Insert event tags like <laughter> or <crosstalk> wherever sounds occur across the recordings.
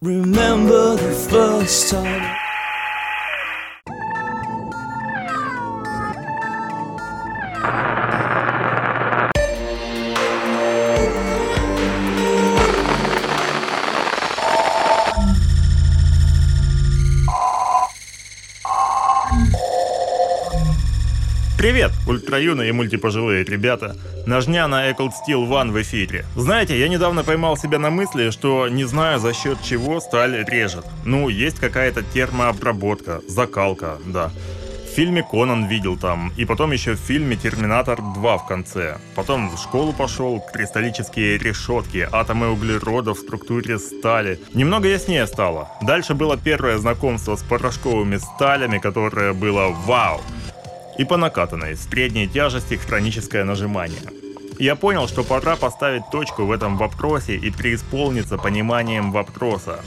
Remember the first time. Привет, ультраюные и мультипожилые ребята. Ножня на Eccled Steel One в эфире. Знаете, я недавно поймал себя на мысли, что не знаю за счет чего сталь режет. Ну, есть какая-то термообработка, закалка, да. В фильме Конан видел там, и потом еще в фильме Терминатор 2 в конце. Потом в школу пошел, кристаллические решетки, атомы углерода в структуре стали. Немного яснее стало. Дальше было первое знакомство с порошковыми сталями, которое было вау и по накатанной, средней тяжести хроническое нажимание. Я понял, что пора поставить точку в этом вопросе и преисполниться пониманием вопроса.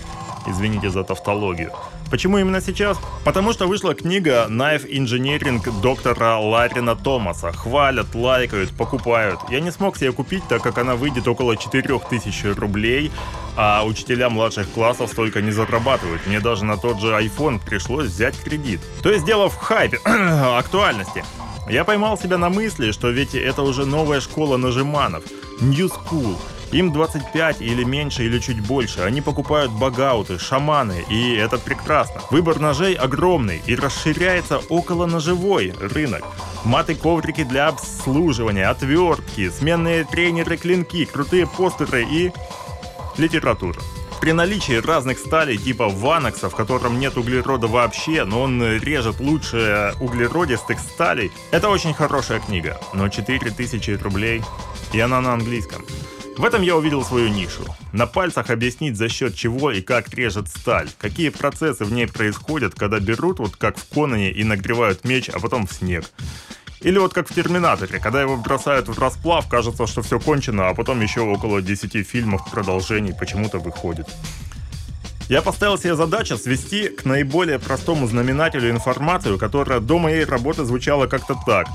Извините за тавтологию. Почему именно сейчас? Потому что вышла книга Knife Engineering доктора Ларина Томаса. Хвалят, лайкают, покупают. Я не смог себе купить, так как она выйдет около 4000 рублей, а учителя младших классов столько не зарабатывают. Мне даже на тот же iPhone пришлось взять кредит. То есть дело в хайпе, <clears throat> актуальности. Я поймал себя на мысли, что ведь это уже новая школа нажиманов. New School. Им 25 или меньше, или чуть больше. Они покупают багауты, шаманы, и это прекрасно. Выбор ножей огромный и расширяется около ножевой рынок. Маты-коврики для обслуживания, отвертки, сменные тренеры клинки, крутые постеры и литература. При наличии разных сталей типа ванокса, в котором нет углерода вообще, но он режет лучше углеродистых сталей, это очень хорошая книга. Но 4000 рублей, и она на английском. В этом я увидел свою нишу. На пальцах объяснить за счет чего и как режет сталь, какие процессы в ней происходят, когда берут, вот как в Конане, и нагревают меч, а потом в снег. Или вот как в Терминаторе, когда его бросают в расплав, кажется, что все кончено, а потом еще около 10 фильмов продолжений почему-то выходит. Я поставил себе задачу свести к наиболее простому знаменателю информацию, которая до моей работы звучала как-то так.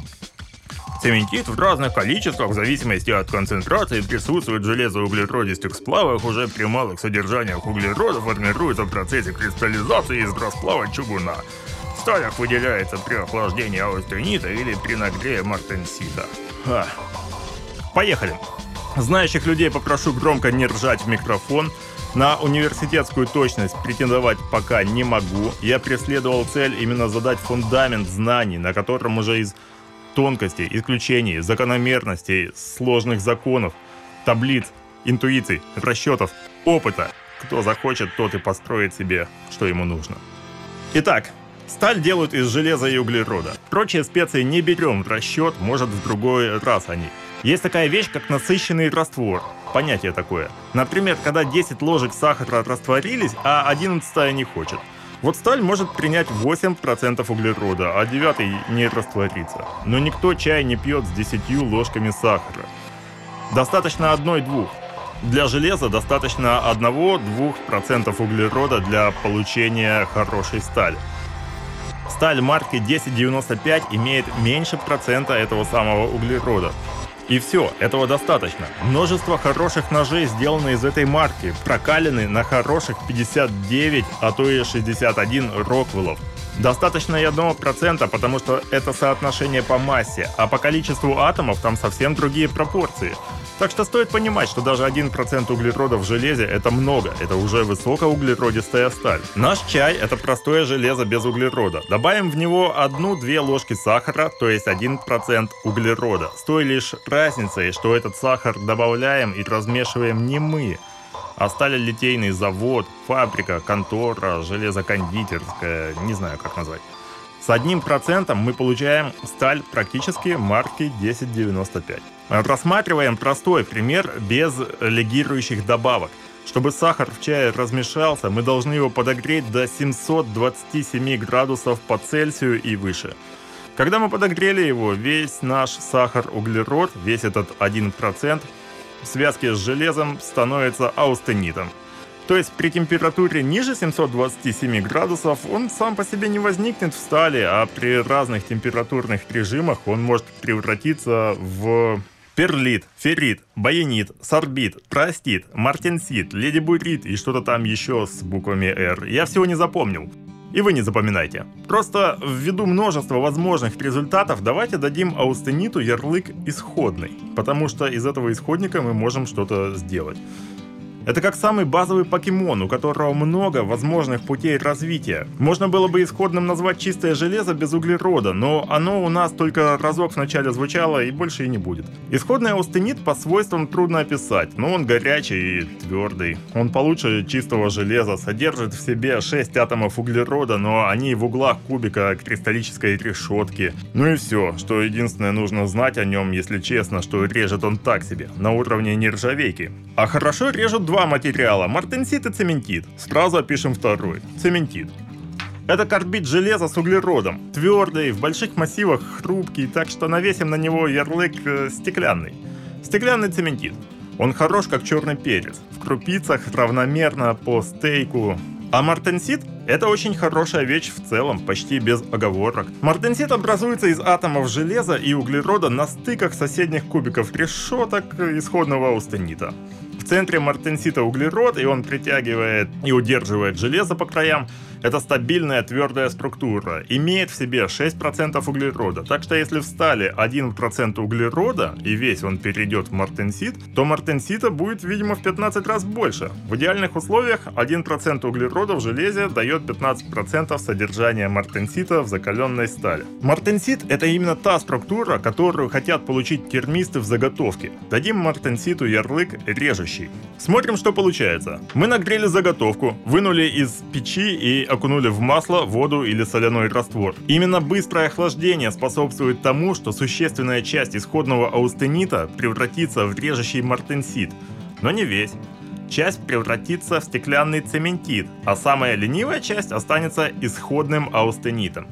Цементит в разных количествах в зависимости от концентрации присутствует в железоуглеродистых сплавах уже при малых содержаниях углерода формируется в процессе кристаллизации из расплава чугуна. В сталях выделяется при охлаждении аустенита или при нагреве мартенсита. Ха. Поехали. Знающих людей попрошу громко не ржать в микрофон. На университетскую точность претендовать пока не могу. Я преследовал цель именно задать фундамент знаний, на котором уже из тонкостей, исключений, закономерностей, сложных законов, таблиц, интуиций, расчетов, опыта. Кто захочет, тот и построит себе, что ему нужно. Итак, сталь делают из железа и углерода. Прочие специи не берем в расчет, может в другой раз они. Есть такая вещь, как насыщенный раствор. Понятие такое. Например, когда 10 ложек сахара растворились, а 11 не хочет – вот сталь может принять 8% углерода, а 9 не растворится. Но никто чай не пьет с 10 ложками сахара. Достаточно одной-двух. Для железа достаточно 1-2% углерода для получения хорошей стали. Сталь марки 1095 имеет меньше процента этого самого углерода. И все, этого достаточно. Множество хороших ножей сделаны из этой марки, прокалены на хороших 59, а то и 61 Роквеллов. Достаточно и одного процента, потому что это соотношение по массе, а по количеству атомов там совсем другие пропорции. Так что стоит понимать, что даже 1% углерода в железе это много, это уже высокоуглеродистая сталь. Наш чай это простое железо без углерода. Добавим в него 1-2 ложки сахара, то есть 1% углерода. С той лишь разницей, что этот сахар добавляем и размешиваем не мы, а сталелитейный завод, фабрика, контора, железокондитерская, не знаю как назвать. С одним процентом мы получаем сталь практически марки 1095. Рассматриваем простой пример без легирующих добавок. Чтобы сахар в чае размешался, мы должны его подогреть до 727 градусов по Цельсию и выше. Когда мы подогрели его, весь наш сахар-углерод, весь этот 1%, в связке с железом становится аустенитом. То есть при температуре ниже 727 градусов он сам по себе не возникнет в стали, а при разных температурных режимах он может превратиться в Перлит, феррит, баянит, сорбит, тростит, мартенсит, ледибурит и что-то там еще с буквами «Р». Я всего не запомнил. И вы не запоминайте. Просто ввиду множества возможных результатов давайте дадим аустениту ярлык исходный, потому что из этого исходника мы можем что-то сделать. Это как самый базовый покемон, у которого много возможных путей развития. Можно было бы исходным назвать чистое железо без углерода, но оно у нас только разок вначале звучало и больше и не будет. Исходный аустенит по свойствам трудно описать, но он горячий и твердый. Он получше чистого железа, содержит в себе 6 атомов углерода, но они в углах кубика кристаллической решетки. Ну и все, что единственное нужно знать о нем, если честно, что режет он так себе, на уровне нержавейки. А хорошо режут два два материала, мартенсит и цементит. Сразу опишем второй. Цементит. Это карбид железа с углеродом. Твердый, в больших массивах хрупкий, так что навесим на него ярлык э, стеклянный. Стеклянный цементит. Он хорош, как черный перец. В крупицах, равномерно, по стейку. А мартенсит – это очень хорошая вещь в целом, почти без оговорок. Мартенсит образуется из атомов железа и углерода на стыках соседних кубиков решеток исходного аустенита центре мартенсита углерод, и он притягивает и удерживает железо по краям. Это стабильная твердая структура. Имеет в себе 6% углерода. Так что если в стали 1% углерода, и весь он перейдет в мартенсит, то мартенсита будет, видимо, в 15 раз больше. В идеальных условиях 1% углерода в железе дает 15% содержания мартенсита в закаленной стали. Мартенсит это именно та структура, которую хотят получить термисты в заготовке. Дадим мартенситу ярлык режущий. Смотрим, что получается. Мы нагрели заготовку, вынули из печи и окунули в масло, воду или соляной раствор. Именно быстрое охлаждение способствует тому, что существенная часть исходного аустенита превратится в режущий мартенсит, но не весь. Часть превратится в стеклянный цементит, а самая ленивая часть останется исходным аустенитом.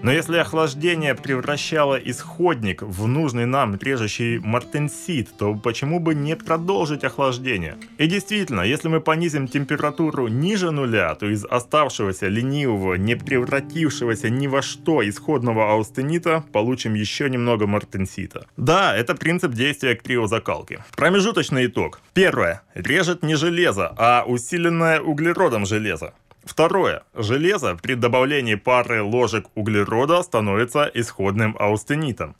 Но если охлаждение превращало исходник в нужный нам режущий мартенсит, то почему бы не продолжить охлаждение? И действительно, если мы понизим температуру ниже нуля, то из оставшегося ленивого, не превратившегося ни во что исходного аустенита, получим еще немного мартенсита. Да, это принцип действия криозакалки. Промежуточный итог. Первое. Режет не железо, а усиленное углеродом железо. Второе. Железо при добавлении пары ложек углерода становится исходным аустенитом.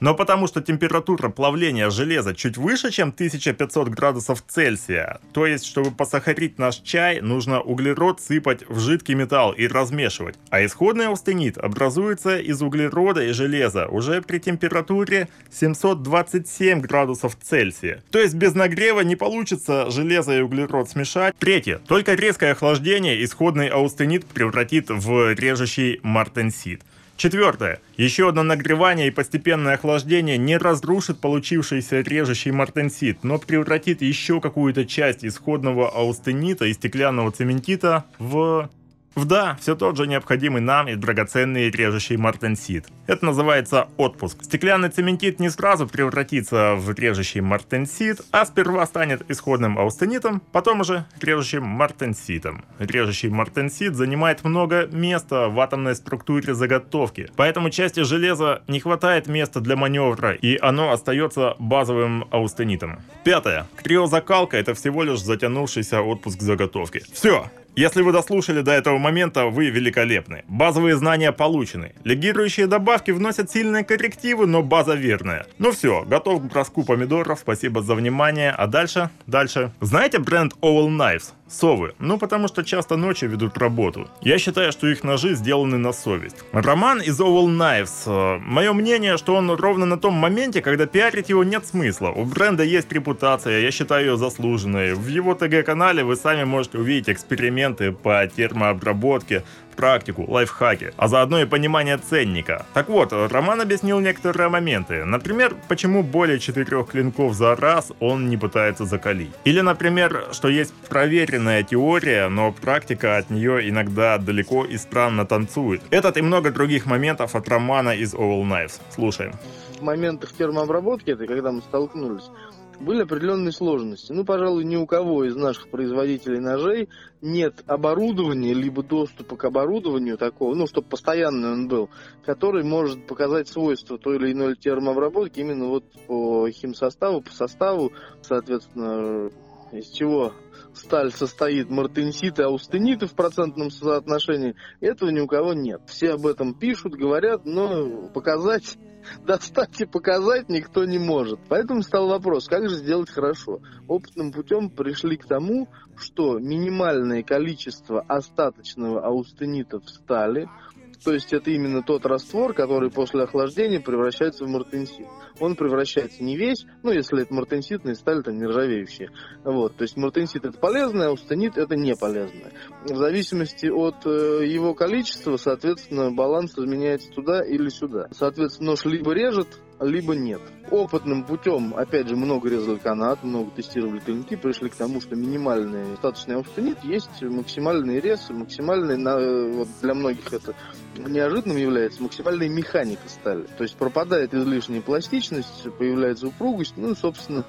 Но потому что температура плавления железа чуть выше, чем 1500 градусов Цельсия, то есть, чтобы посахарить наш чай, нужно углерод сыпать в жидкий металл и размешивать. А исходный аустенит образуется из углерода и железа уже при температуре 727 градусов Цельсия. То есть без нагрева не получится железо и углерод смешать. Третье. Только резкое охлаждение исходный аустенит превратит в режущий мартенсит. Четвертое. Еще одно нагревание и постепенное охлаждение не разрушит получившийся режущий мартенсит, но превратит еще какую-то часть исходного аустенита и стеклянного цементита в да, все тот же необходимый нам и драгоценный режущий мартенсит. Это называется отпуск. Стеклянный цементит не сразу превратится в режущий мартенсит, а сперва станет исходным аустенитом, потом уже режущим мартенситом. Режущий мартенсит занимает много места в атомной структуре заготовки, поэтому части железа не хватает места для маневра, и оно остается базовым аустенитом. Пятое. Криозакалка это всего лишь затянувшийся отпуск заготовки. Все, если вы дослушали до этого момента, вы великолепны. Базовые знания получены. Легирующие добавки вносят сильные коррективы, но база верная. Ну все, готов к броску помидоров, спасибо за внимание. А дальше? Дальше. Знаете бренд Oval Knives? Совы. Ну, потому что часто ночью ведут работу. Я считаю, что их ножи сделаны на совесть. Роман из Oval Knives. Э, Мое мнение, что он ровно на том моменте, когда пиарить его нет смысла. У бренда есть репутация, я считаю ее заслуженной. В его ТГ-канале вы сами можете увидеть эксперименты по термообработке, практику, лайфхаки, а заодно и понимание ценника. Так вот, Роман объяснил некоторые моменты. Например, почему более четырех клинков за раз он не пытается закалить. Или, например, что есть проверенная теория, но практика от нее иногда далеко и странно танцует. Этот и много других моментов от Романа из All Knives. Слушаем. В моментах термообработки, это когда мы столкнулись, были определенные сложности. Ну, пожалуй, ни у кого из наших производителей ножей нет оборудования, либо доступа к оборудованию такого, ну, чтобы постоянный он был, который может показать свойства той или иной термообработки именно вот по химсоставу, по составу, соответственно, из чего сталь состоит мартенситы, аустениты в процентном соотношении, этого ни у кого нет. Все об этом пишут, говорят, но показать <laughs> достать и показать никто не может. Поэтому стал вопрос, как же сделать хорошо. Опытным путем пришли к тому, что минимальное количество остаточного аустенита в стали, то есть это именно тот раствор, который после охлаждения превращается в мартенсит он превращается не весь, ну, если это мартенситная сталь, там нержавеющая. Вот, то есть мартенсит это полезное, а устенит это не полезное. В зависимости от э, его количества, соответственно, баланс изменяется туда или сюда. Соответственно, нож либо режет, либо нет. Опытным путем, опять же, много резали канат, много тестировали клинки, пришли к тому, что минимальный остаточный аустенит есть максимальный рез, максимальный, на, вот для многих это неожиданным является максимальная механика стали. То есть пропадает излишняя пластичность, появляется упругость, ну собственно,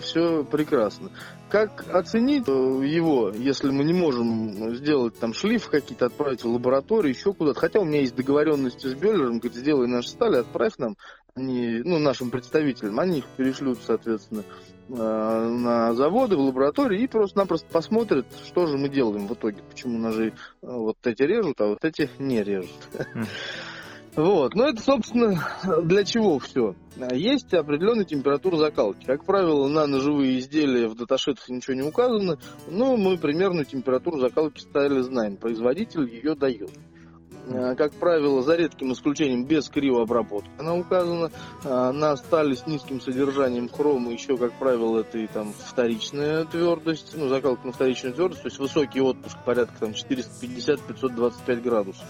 все прекрасно. Как оценить э, его, если мы не можем сделать там шлиф какие-то, отправить в лабораторию, еще куда-то? Хотя у меня есть договоренности с Бюллером, говорит, сделай наши стали, отправь нам, они, ну, нашим представителям, они их перешлют, соответственно, э, на заводы, в лаборатории и просто-напросто посмотрят, что же мы делаем в итоге, почему ножи э, вот эти режут, а вот эти не режут. <laughs> Вот, ну это, собственно, для чего все. Есть определенная температура закалки. Как правило, на ножевые изделия в даташитах ничего не указано, но мы примерную температуру закалки ставили знаем. Производитель ее дает. Э, как правило, за редким исключением без кривообработки. Она указана э, на стали с низким содержанием хрома, еще, как правило, это и там вторичная твердость, ну, закалка на вторичную твердость, то есть высокий отпуск, порядка там 450-525 градусов.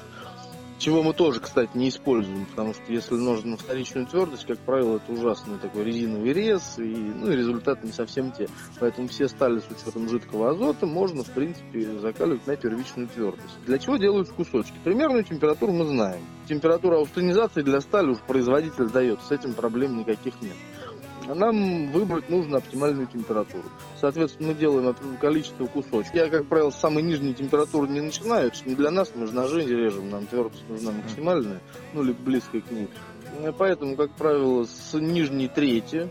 Чего мы тоже, кстати, не используем, потому что если нужно вторичную твердость, как правило, это ужасный такой резиновый рез, и, ну, результаты не совсем те. Поэтому все стали с учетом жидкого азота можно, в принципе, закаливать на первичную твердость. Для чего делают кусочки? Примерную температуру мы знаем. Температура аустенизации для стали уж производитель дает, с этим проблем никаких нет нам выбрать нужно оптимальную температуру. Соответственно, мы делаем количество кусочков. Я, как правило, с самой нижней температуры не начинаю. Это не для нас, мы же ножи режем, нам твердость нужна максимальная, ну, либо близкая к ней. Поэтому, как правило, с нижней трети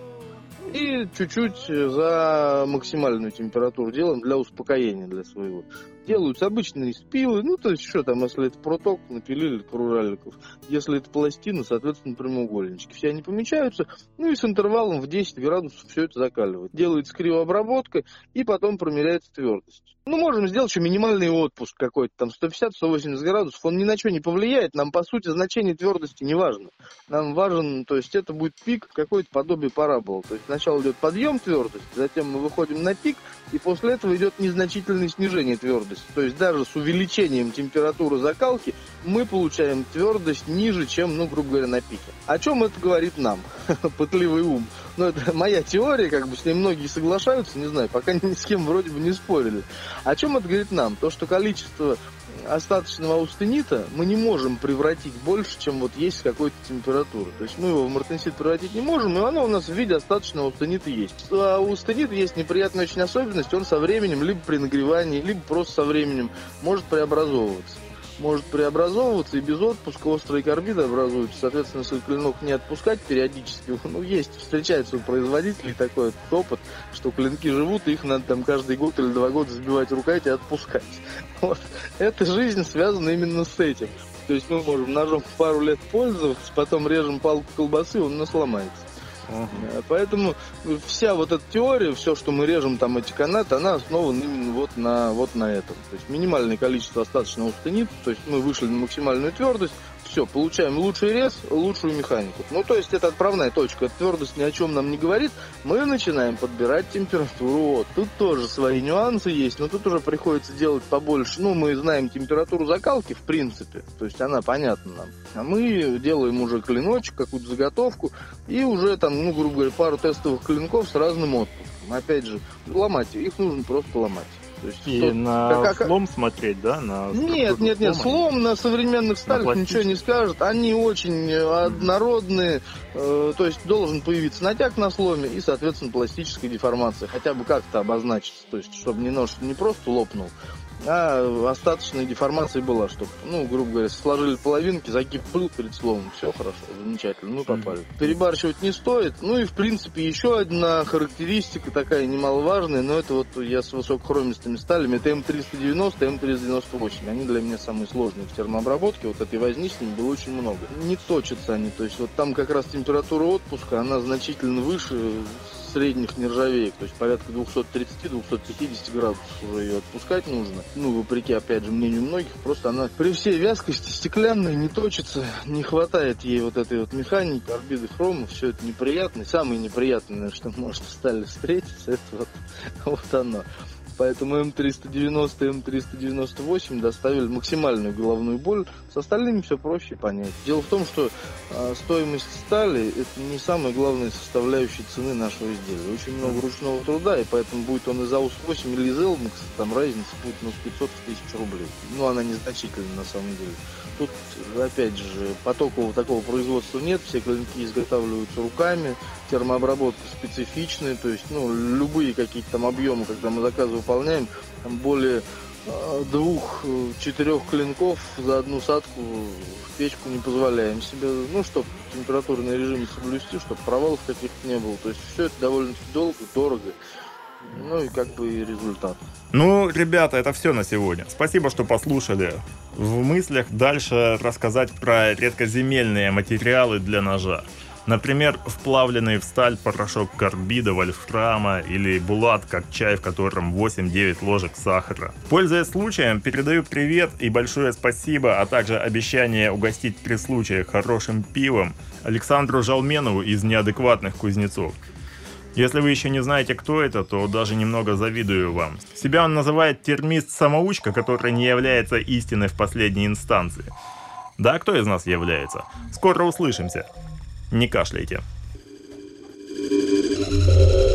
и чуть-чуть за максимальную температуру делаем для успокоения для своего делаются обычные спилы, ну, то есть, что там, если это проток, напилили пару раликов. Если это пластина, соответственно, прямоугольнички. Все они помечаются, ну, и с интервалом в 10 градусов все это закаливает. Делается кривообработка, и потом промеряется твердость. Ну, можем сделать еще минимальный отпуск какой-то, там, 150-180 градусов. Он ни на что не повлияет, нам, по сути, значение твердости не важно. Нам важен, то есть, это будет пик, какое-то подобие парабола. То есть, сначала идет подъем твердости, затем мы выходим на пик, и после этого идет незначительное снижение твердости. То есть даже с увеличением температуры закалки мы получаем твердость ниже, чем, ну, грубо говоря, на пике. О чем это говорит нам? <laughs> Пытливый ум. Ну, это <laughs> моя теория, как бы с ней многие соглашаются, не знаю, пока <laughs> ни с кем вроде бы не спорили. О чем это говорит нам? То, что количество остаточного аустенита мы не можем превратить больше, чем вот есть какой-то температуры. То есть мы его в мартенсит превратить не можем, и оно у нас в виде остаточного аустенита есть. А у аустенита есть неприятная очень особенность, он со временем, либо при нагревании, либо просто со временем может преобразовываться может преобразовываться, и без отпуска острые карбиды образуются. Соответственно, если клинок не отпускать периодически, <laughs> ну, есть, встречается у производителей такой опыт, что клинки живут, и их надо там каждый год или два года сбивать рукоять и отпускать. <laughs> Вот. Эта жизнь связана именно с этим. То есть мы можем ножом пару лет пользоваться, потом режем палку колбасы, он у нас сломается. Uh-huh. Поэтому вся вот эта теория, все, что мы режем там эти канаты, она основана именно вот на, вот на этом. То есть минимальное количество остаточного устенита, то есть мы вышли на максимальную твердость, все, получаем лучший рез, лучшую механику. Ну, то есть это отправная точка, твердость ни о чем нам не говорит, мы начинаем подбирать температуру. Вот, тут тоже свои нюансы есть, но тут уже приходится делать побольше. Ну, мы знаем температуру закалки, в принципе, то есть она понятна нам. А мы делаем уже клиночек, какую-то заготовку, и уже там, ну, грубо говоря, пару тестовых клинков с разным отпуском. Опять же, ломать их нужно просто ломать. То есть, И на как, слом смотреть, да? На нет, нет, нет, слом на современных сталях ничего не скажет. Они очень однородные, э, то есть должен появиться натяг на сломе и, соответственно, пластическая деформация. Хотя бы как-то обозначиться, то есть чтобы не нож не просто лопнул, а остаточная деформация была, чтобы, ну, грубо говоря, сложили половинки, загиб был перед словом, все хорошо, замечательно, мы попали. Перебарщивать не стоит, ну и, в принципе, еще одна характеристика такая немаловажная, но это вот я с высокохромистыми сталями, это М390, М398, они для меня самые сложные в термообработке, вот этой возни с ними было очень много. Не точатся они, то есть вот там как раз температура отпуска, она значительно выше средних нержавеек, то есть порядка 230-250 градусов уже ее отпускать нужно. Ну, вопреки, опять же, мнению многих, просто она при всей вязкости стеклянная, не точится, не хватает ей вот этой вот механики, орбиды хрома, все это неприятно. Самое неприятное, что может стали встретиться, это вот, <laughs> вот оно. Поэтому М390 М398 доставили максимальную головную боль. С остальными все проще понять. Дело в том, что э, стоимость стали это не самая главная составляющая цены нашего изделия. Очень много ручного труда, и поэтому будет он из АУС-8 или из Элмакс, там разница будет ну, с 500 тысяч рублей. Ну, она незначительная на самом деле. Тут, опять же, потокового такого производства нет, все клинки изготавливаются руками, термообработка специфичная, то есть, ну, любые какие-то там объемы, когда мы заказы выполняем, там более а, двух-четырех клинков за одну садку в печку не позволяем себе, ну, чтобы температурный режим соблюсти, чтобы провалов каких-то не было. То есть все это довольно-таки долго, дорого. Ну и как бы и результат. Ну, ребята, это все на сегодня. Спасибо, что послушали. В мыслях дальше рассказать про редкоземельные материалы для ножа. Например, вплавленный в сталь порошок карбида, вольфрама или булат, как чай, в котором 8-9 ложек сахара. Пользуясь случаем, передаю привет и большое спасибо, а также обещание угостить при случае хорошим пивом Александру Жалменову из «Неадекватных кузнецов». Если вы еще не знаете, кто это, то даже немного завидую вам. Себя он называет термист-самоучка, который не является истиной в последней инстанции. Да, кто из нас является? Скоро услышимся. Не кашляйте. Ну,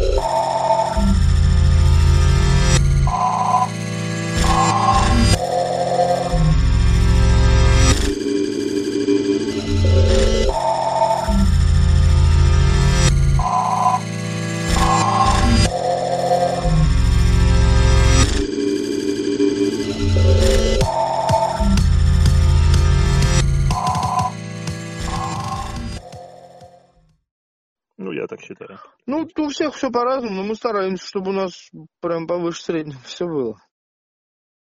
у всех все по-разному, но мы стараемся, чтобы у нас прям повыше среднего все было.